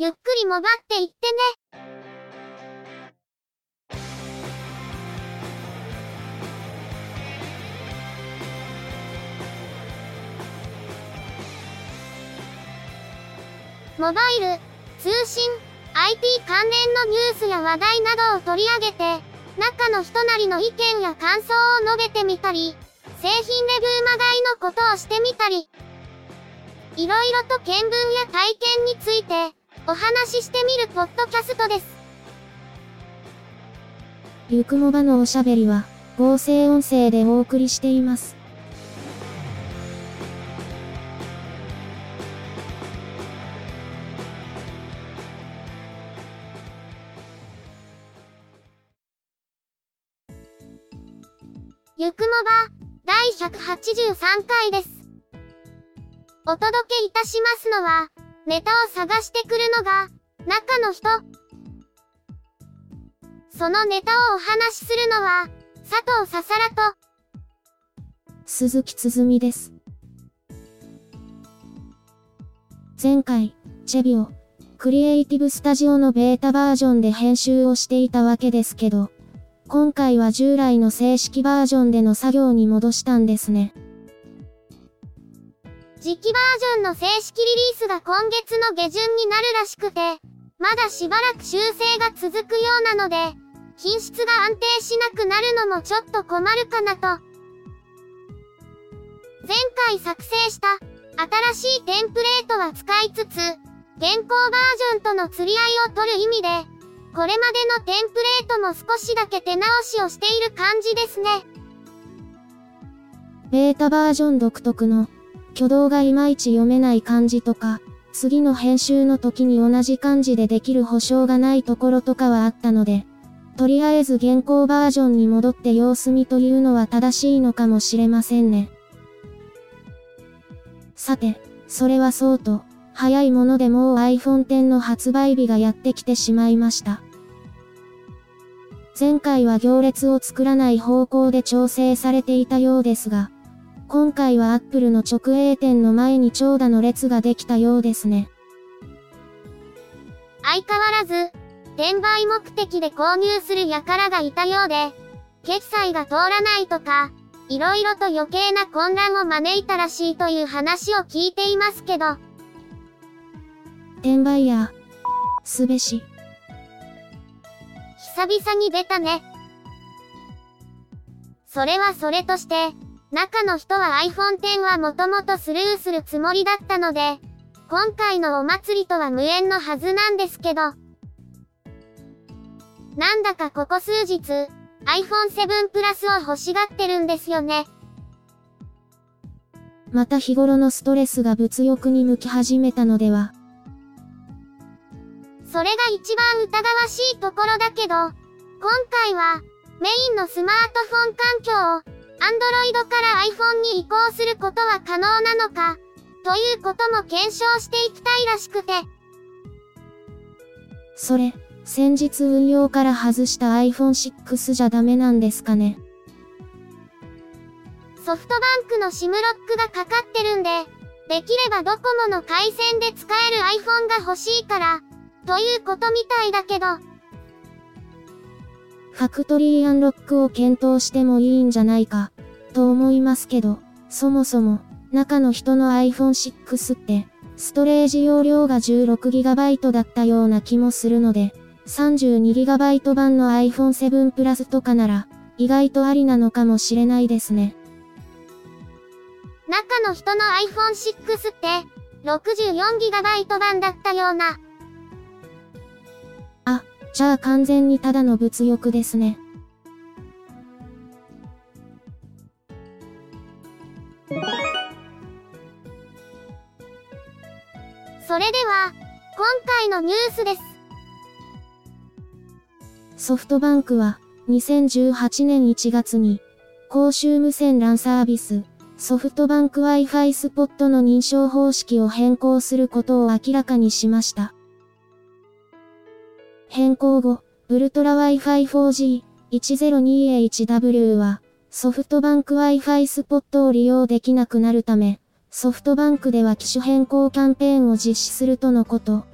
ゆっくりもばっていってね。モバイル、通信、IT 関連のニュースや話題などを取り上げて、中の人なりの意見や感想を述べてみたり、製品レビューまがいのことをしてみたり、いろいろと見聞や体験について、お話ししてみるポッドキャストです。ゆくもばのおしゃべりは、合成音声でお送りしています。ゆくもば、第183回です。お届けいたしますのは、ネタを探してくるのが、中の人。そのネタをお話しするのは、佐藤ささらと、鈴木つづみです。前回、チェビオ、クリエイティブスタジオのベータバージョンで編集をしていたわけですけど、今回は従来の正式バージョンでの作業に戻したんですね。次期バージョンの正式リリースが今月の下旬になるらしくて、まだしばらく修正が続くようなので、品質が安定しなくなるのもちょっと困るかなと。前回作成した新しいテンプレートは使いつつ、現行バージョンとの釣り合いを取る意味で、これまでのテンプレートも少しだけ手直しをしている感じですね。ベータバージョン独特の、挙動がいまいち読めない漢字とか、次の編集の時に同じ漢字でできる保証がないところとかはあったので、とりあえず現行バージョンに戻って様子見というのは正しいのかもしれませんね。さて、それはそうと、早いものでもう iPhone X の発売日がやってきてしまいました。前回は行列を作らない方向で調整されていたようですが、今回は Apple の直営店の前に長蛇の列ができたようですね。相変わらず、転売目的で購入する輩がいたようで、決済が通らないとか、いろいろと余計な混乱を招いたらしいという話を聞いていますけど、転売ヤー、すべし。久々に出たね。それはそれとして、中の人は iPhone X はもともとスルーするつもりだったので、今回のお祭りとは無縁のはずなんですけど、なんだかここ数日、iPhone 7 Plus を欲しがってるんですよね。また日頃のストレスが物欲に向き始めたのでは。それが一番疑わしいところだけど、今回は、メインのスマートフォン環境を、Android から iPhone に移行することは可能なのか、ということも検証していきたいらしくて、それ、先日運用から外した iPhone 6じゃダメなんですかね？ソフトバンクの SIM ロックがかかってるんで、できればドコモの回線で使える iPhone が欲しいから、ということみたいだけど、ファクトリーアンロックを検討してもいいんじゃないか、と思いますけど、そもそも、中の人の iPhone 6って、ストレージ容量が 16GB だったような気もするので、32GB 版の iPhone 7 Plus とかなら、意外とありなのかもしれないですね。中の人の iPhone 6って、64GB 版だったような、じゃあ完全にただの物欲ですね。それでは、今回のニュースです。ソフトバンクは、2018年1月に、公衆無線 LAN サービス、ソフトバンク Wi-Fi スポットの認証方式を変更することを明らかにしました。変更後、ウルトラ Wi-Fi 4G 102HW は、ソフトバンク Wi-Fi スポットを利用できなくなるため、ソフトバンクでは機種変更キャンペーンを実施するとのこと。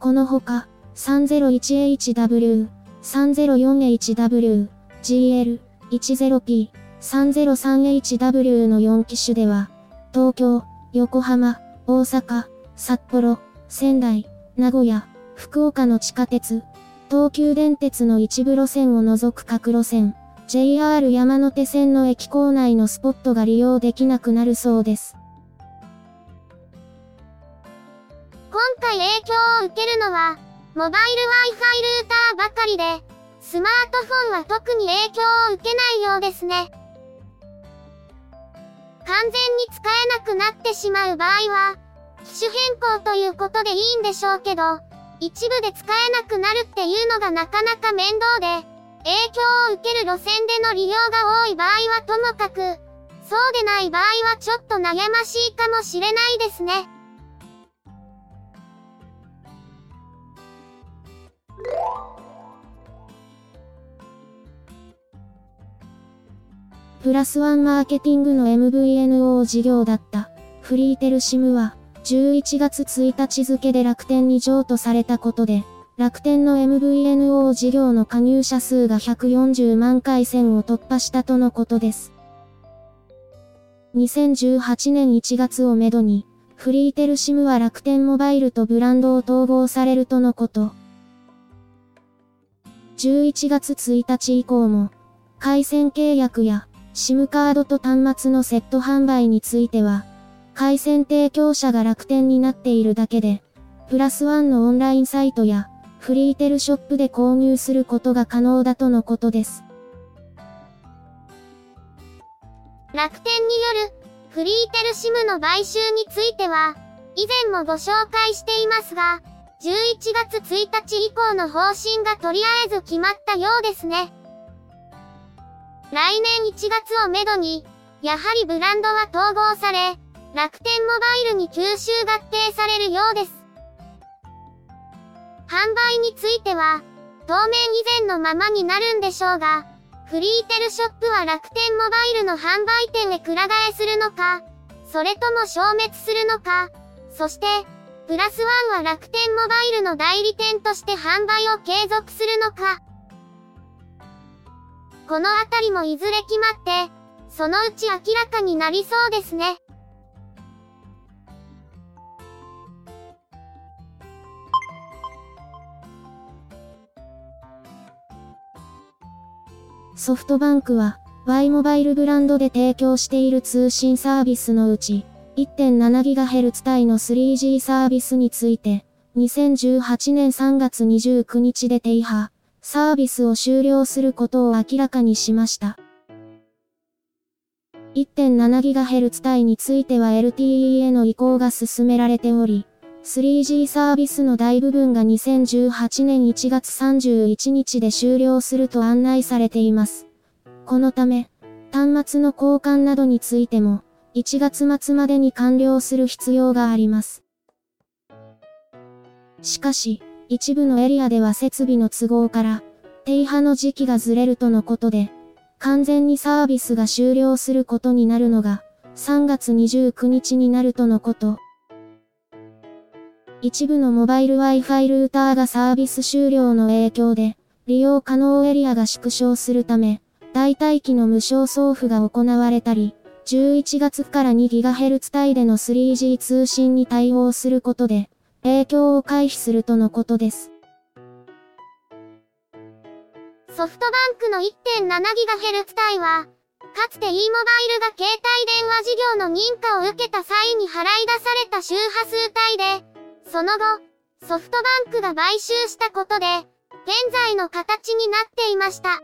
このほか、301HW、304HW、GL、10P、303HW の4機種では、東京、横浜、大阪、札幌、仙台、名古屋、福岡の地下鉄、東急電鉄の一部路線を除く各路線、JR 山手線の駅構内のスポットが利用できなくなるそうです。今回影響を受けるのは、モバイル Wi-Fi ルーターばかりで、スマートフォンは特に影響を受けないようですね。完全に使えなくなってしまう場合は、機種変更ということでいいんでしょうけど、一部で使えなくなるっていうのがなかなか面倒で、影響を受ける路線での利用が多い場合はともかく、そうでない場合はちょっと悩ましいかもしれないですね。プラスワンマーケティングの MVNO 事業だったフリーテルシムは11月1日付で楽天に譲渡されたことで楽天の MVNO 事業の加入者数が140万回線を突破したとのことです。2018年1月をめどに、フリーテルシムは楽天モバイルとブランドを統合されるとのこと。11月1日以降も、回線契約や SIM カードと端末のセット販売については、回線提供者が楽天になっているだけで、プラスワンのオンラインサイトやフリーテルショップで購入することが可能だとのことです。楽天によるフリーテルシムの買収については、以前もご紹介していますが、11月1日以降の方針がとりあえず決まったようですね。来年1月をめどに、やはりブランドは統合され、楽天モバイルに吸収合併されるようです。販売については、当面以前のままになるんでしょうが、フリーテルショップは楽天モバイルの販売店へくら替えするのか、それとも消滅するのか、そして、プラスワンは楽天モバイルの代理店として販売を継続するのか。このあたりもいずれ決まって、そのうち明らかになりそうですね。ソフトバンクは、Y モバイルブランドで提供している通信サービスのうち、1.7GHz 帯の 3G サービスについて、2018年3月29日で停波、サービスを終了することを明らかにしました。1.7GHz 帯については LTE への移行が進められており、3G サービスの大部分が2018年1月31日で終了すると案内されています。このため、端末の交換などについても、1月末までに完了する必要があります。しかし、一部のエリアでは設備の都合から、停波の時期がずれるとのことで、完全にサービスが終了することになるのが、3月29日になるとのこと。一部のモバイル Wi-Fi ルーターがサービス終了の影響で、利用可能エリアが縮小するため、代替機の無償送付が行われたり、11月から 2GHz 帯での 3G 通信に対応することで、影響を回避するとのことです。ソフトバンクの 1.7GHz 帯は、かつて e モバイルが携帯電話事業の認可を受けた際に払い出された周波数帯で、その後、ソフトバンクが買収したことで、現在の形になっていました。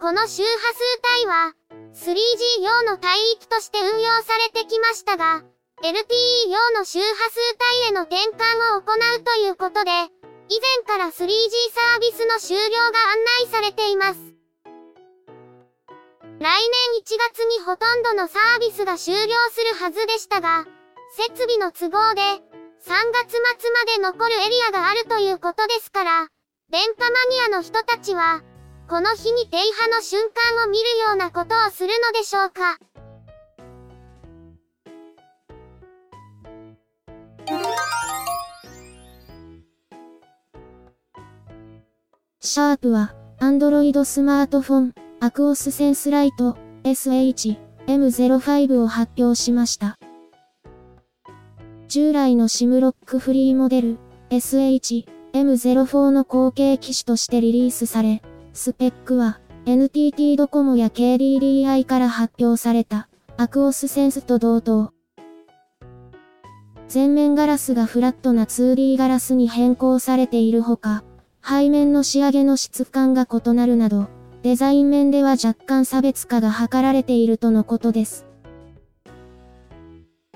この周波数帯は、3G 用の帯域として運用されてきましたが、LTE 用の周波数帯への転換を行うということで、以前から 3G サービスの終了が案内されています。来年1月にほとんどのサービスが終了するはずでしたが、設備の都合で、3月末まで残るエリアがあるということですから、電波マニアの人たちは、この日に停波の瞬間を見るようなことをするのでしょうか。シャープは、Android スマートフォン、アクオスセンスライト、SH、M05 を発表しました。従来の SIM ロックフリーモデル、SH、M04 の後継機種としてリリースされ、スペックは、NTT ドコモや KDDI から発表された、アクオスセンスと同等。前面ガラスがフラットな 2D ガラスに変更されているほか、背面の仕上げの質感が異なるなど、デザイン面では若干差別化が図られているとのことです。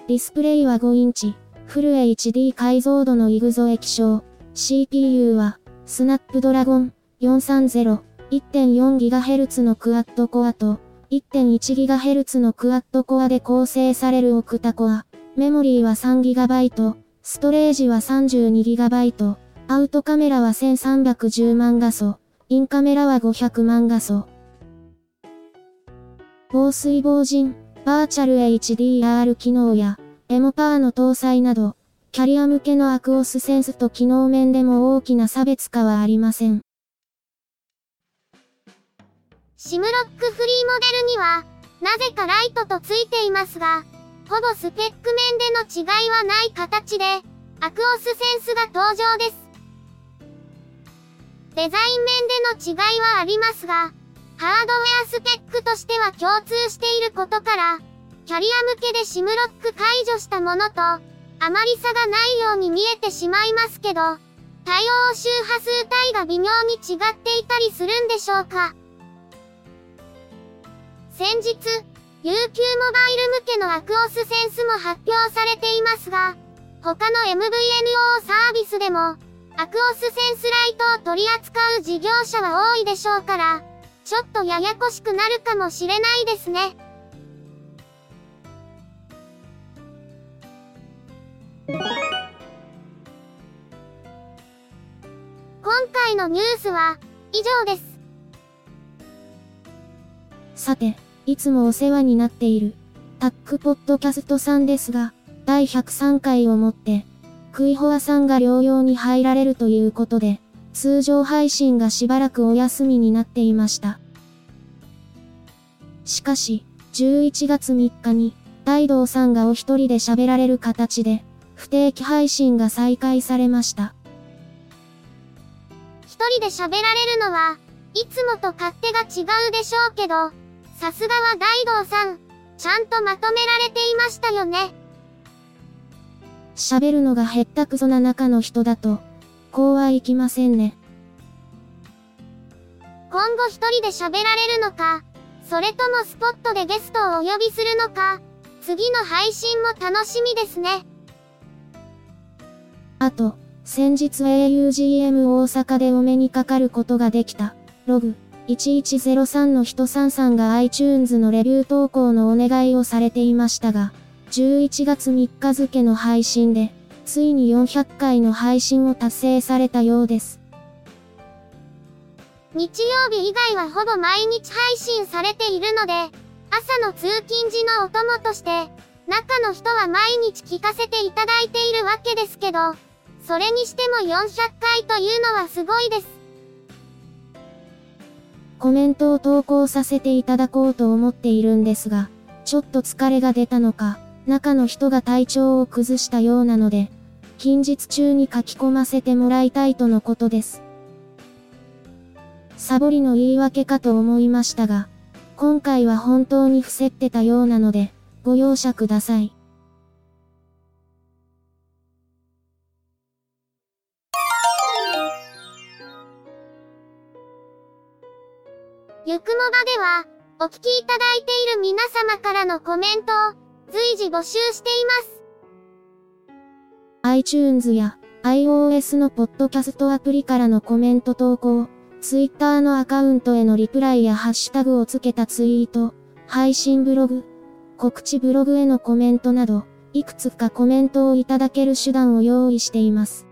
ディスプレイは5インチ、フル HD 解像度のイグゾ液晶、CPU は、スナップドラゴン。430、1.4GHz のクアッドコアと、1.1GHz のクアッドコアで構成されるオクタコア、メモリーは 3GB、ストレージは 32GB、アウトカメラは1310万画素、インカメラは500万画素。防水防塵、バーチャル HDR 機能や、エモパーの搭載など、キャリア向けのアクオスセンスと機能面でも大きな差別化はありません。シムロックフリーモデルには、なぜかライトとついていますが、ほぼスペック面での違いはない形で、アクオスセンスが登場です。デザイン面での違いはありますが、ハードウェアスペックとしては共通していることから、キャリア向けでシムロック解除したものと、あまり差がないように見えてしまいますけど、対応周波数帯が微妙に違っていたりするんでしょうか。先日、UQ モバイル向けのアクオスセンスも発表されていますが、他の MVNO サービスでも、アクオスセンスライトを取り扱う事業者は多いでしょうから、ちょっとややこしくなるかもしれないですね。回のニュースは以上です。さて、いつもお世話になっているタックポッドキャストさんですが、第103回をもって、クイホアさんが療養に入られるということで、通常配信がしばらくお休みになっていました。しかし、11月3日に、大道さんがお一人で喋られる形で、不定期配信が再開されました。一人で喋られるのは、いつもと勝手が違うでしょうけど、さすがは大道さん、ちゃんとまとめられていましたよね。喋るのがへったくそな中の人だと、こうはいきませんね。今後一人で喋られるのか、それともスポットでゲストをお呼びするのか、次の配信も楽しみですね。あと、先日 augm 大阪でお目にかかることができた、ログ1103の人さんさんが iTunes のレビュー投稿のお願いをされていましたが、11月3日付の配信で、ついに400回の配信を達成されたようです。日曜日以外はほぼ毎日配信されているので、朝の通勤時のお供として、中の人は毎日聞かせていただいているわけですけど、それにしても400回というのはすごいです。コメントを投稿させていただこうと思っているんですが、ちょっと疲れが出たのか、中の人が体調を崩したようなので、近日中に書き込ませてもらいたいとのことです。サボりの言い訳かと思いましたが、今回は本当に伏せってたようなので、ご容赦ください。お聞きいただいている皆様からのコメントを、随時募集しています。iTunes や iOS のポッドキャストアプリからのコメント投稿、Twitter のアカウントへのリプライやハッシュタグをつけたツイート、配信ブログ、告知ブログへのコメントなど、いくつかコメントをいただける手段を用意しています。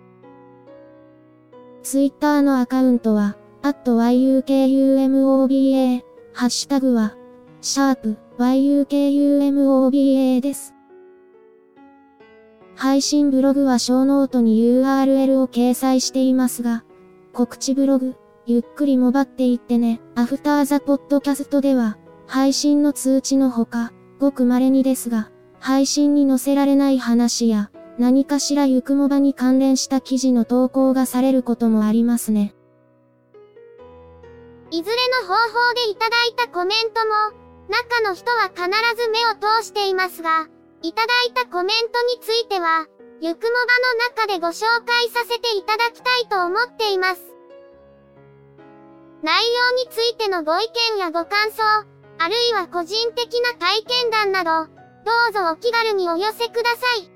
Twitter のアカウントは、at yukumoba、ハッシュタグは、シャープ yukumoba です。配信ブログはショーノートに URL を掲載していますが、告知ブログ、ゆっくりもばっていってね。アフターザポッドキャストでは、配信の通知のほか、ごく稀にですが、配信に載せられない話や、何かしらゆくもばに関連した記事の投稿がされることもありますね。いずれの方法でいただいたコメントも、中の人は必ず目を通していますが、いただいたコメントについては、ゆくもばの中でご紹介させていただきたいと思っています。内容についてのご意見やご感想、あるいは個人的な体験談など、どうぞお気軽にお寄せください。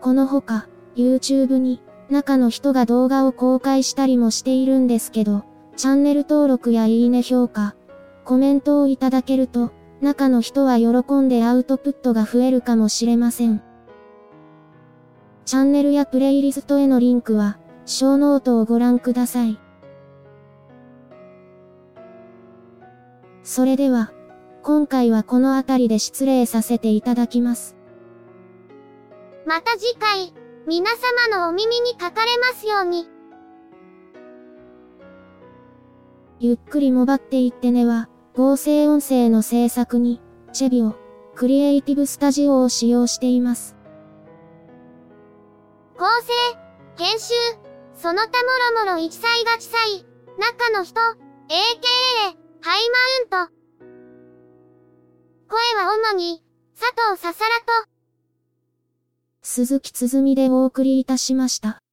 このほか、YouTube に、中の人が動画を公開したりもしているんですけど、チャンネル登録やいいね評価、コメントをいただけると、中の人は喜んでアウトプットが増えるかもしれません。チャンネルやプレイリストへのリンクは、ショーノートをご覧ください。それでは、今回はこの辺りで失礼させていただきます。また次回、皆様のお耳にかかれますように。ゆっくりもばっていってねは、合成音声の制作に、チェビオ、クリエイティブスタジオを使用しています。構成、編集、その他もろもろ一切が地裁、中の人、AKA、ハイマウント。声は主に、佐藤ささらと、鈴木つづみでお送りいたしました。